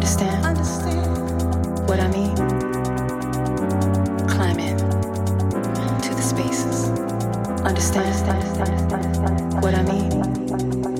Understand, Understand. what I mean? Climb in to the spaces. Understand, Understand. what I mean?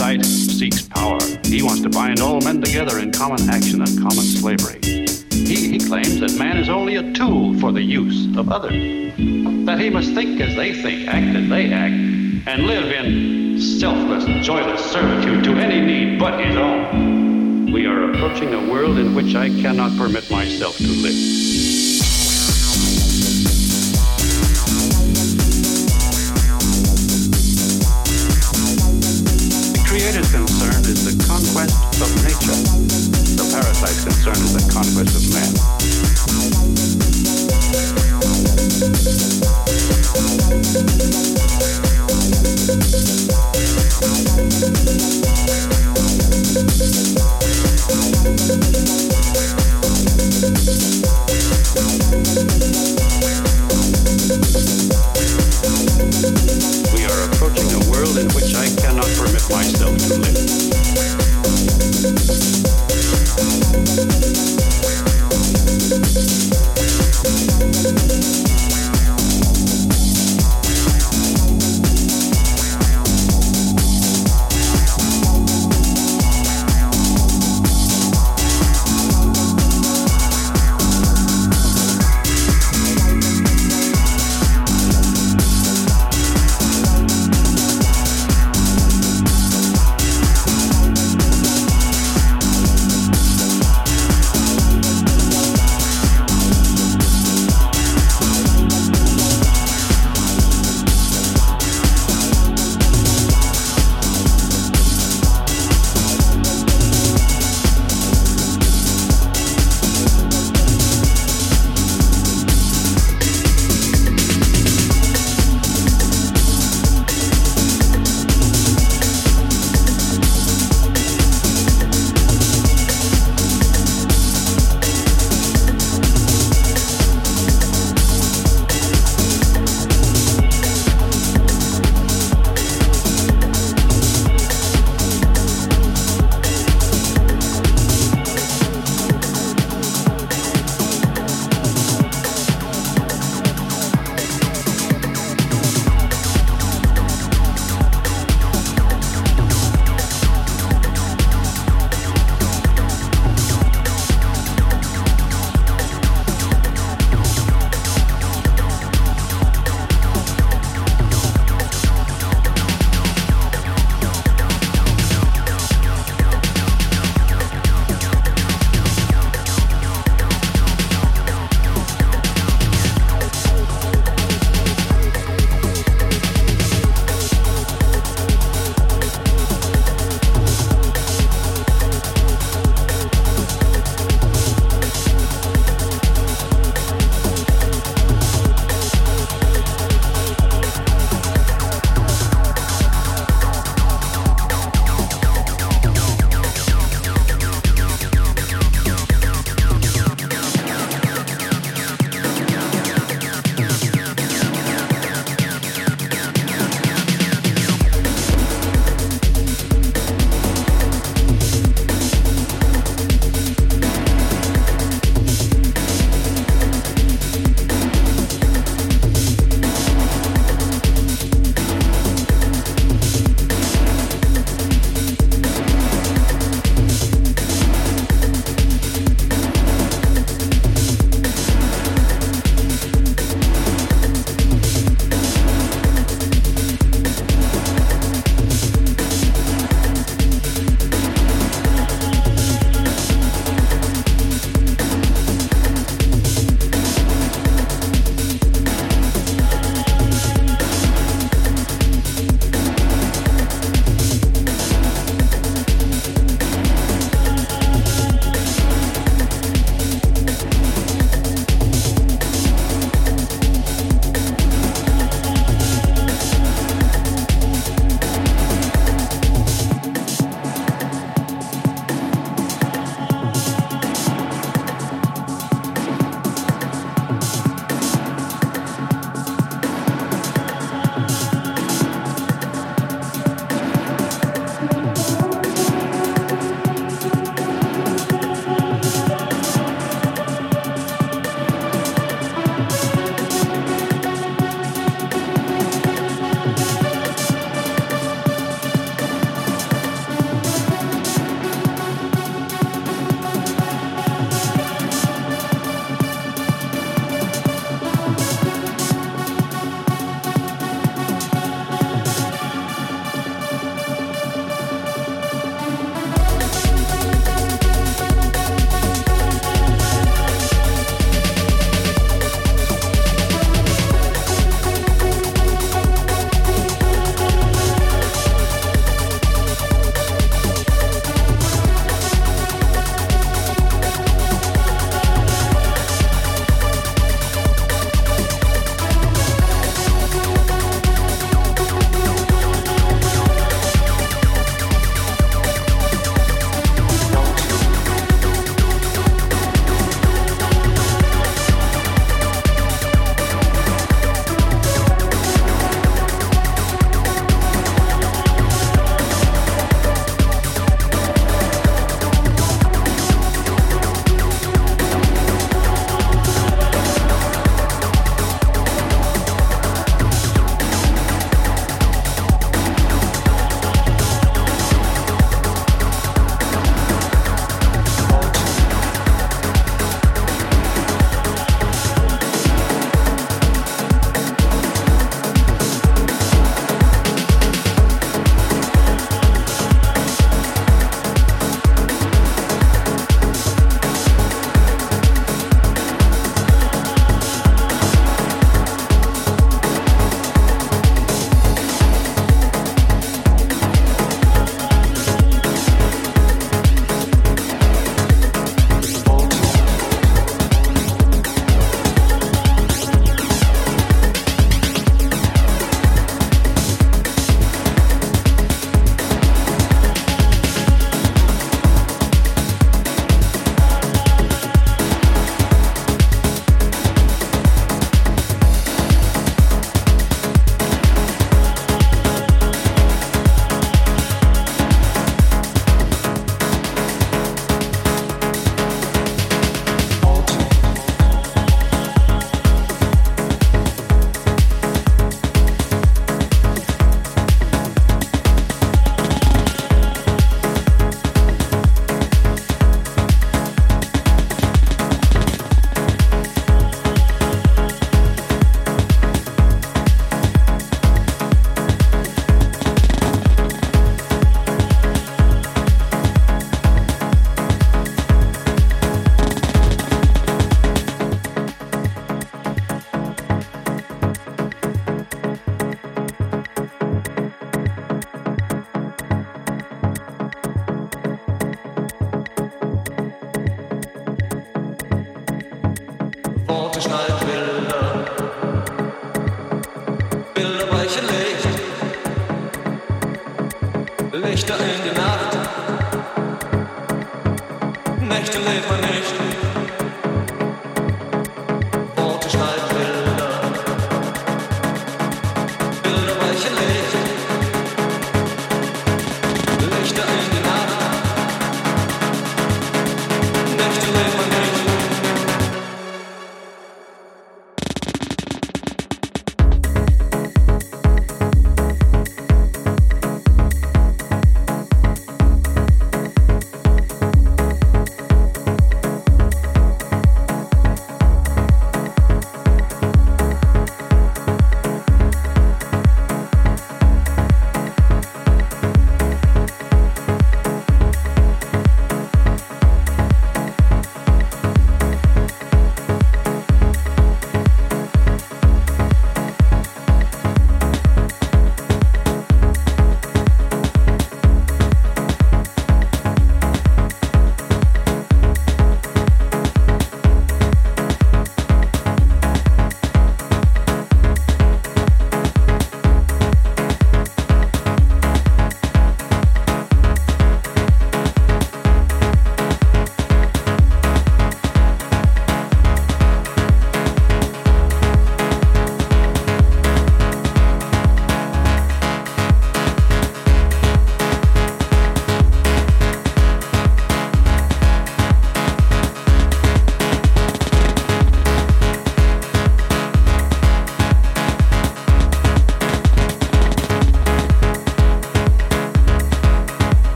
Parasite seeks power. He wants to bind all men together in common action and common slavery. He, he claims that man is only a tool for the use of others. That he must think as they think, act as they act, and live in selfless, joyless servitude to any need but his own. We are approaching a world in which I cannot permit myself to live.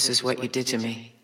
This is what you did to me.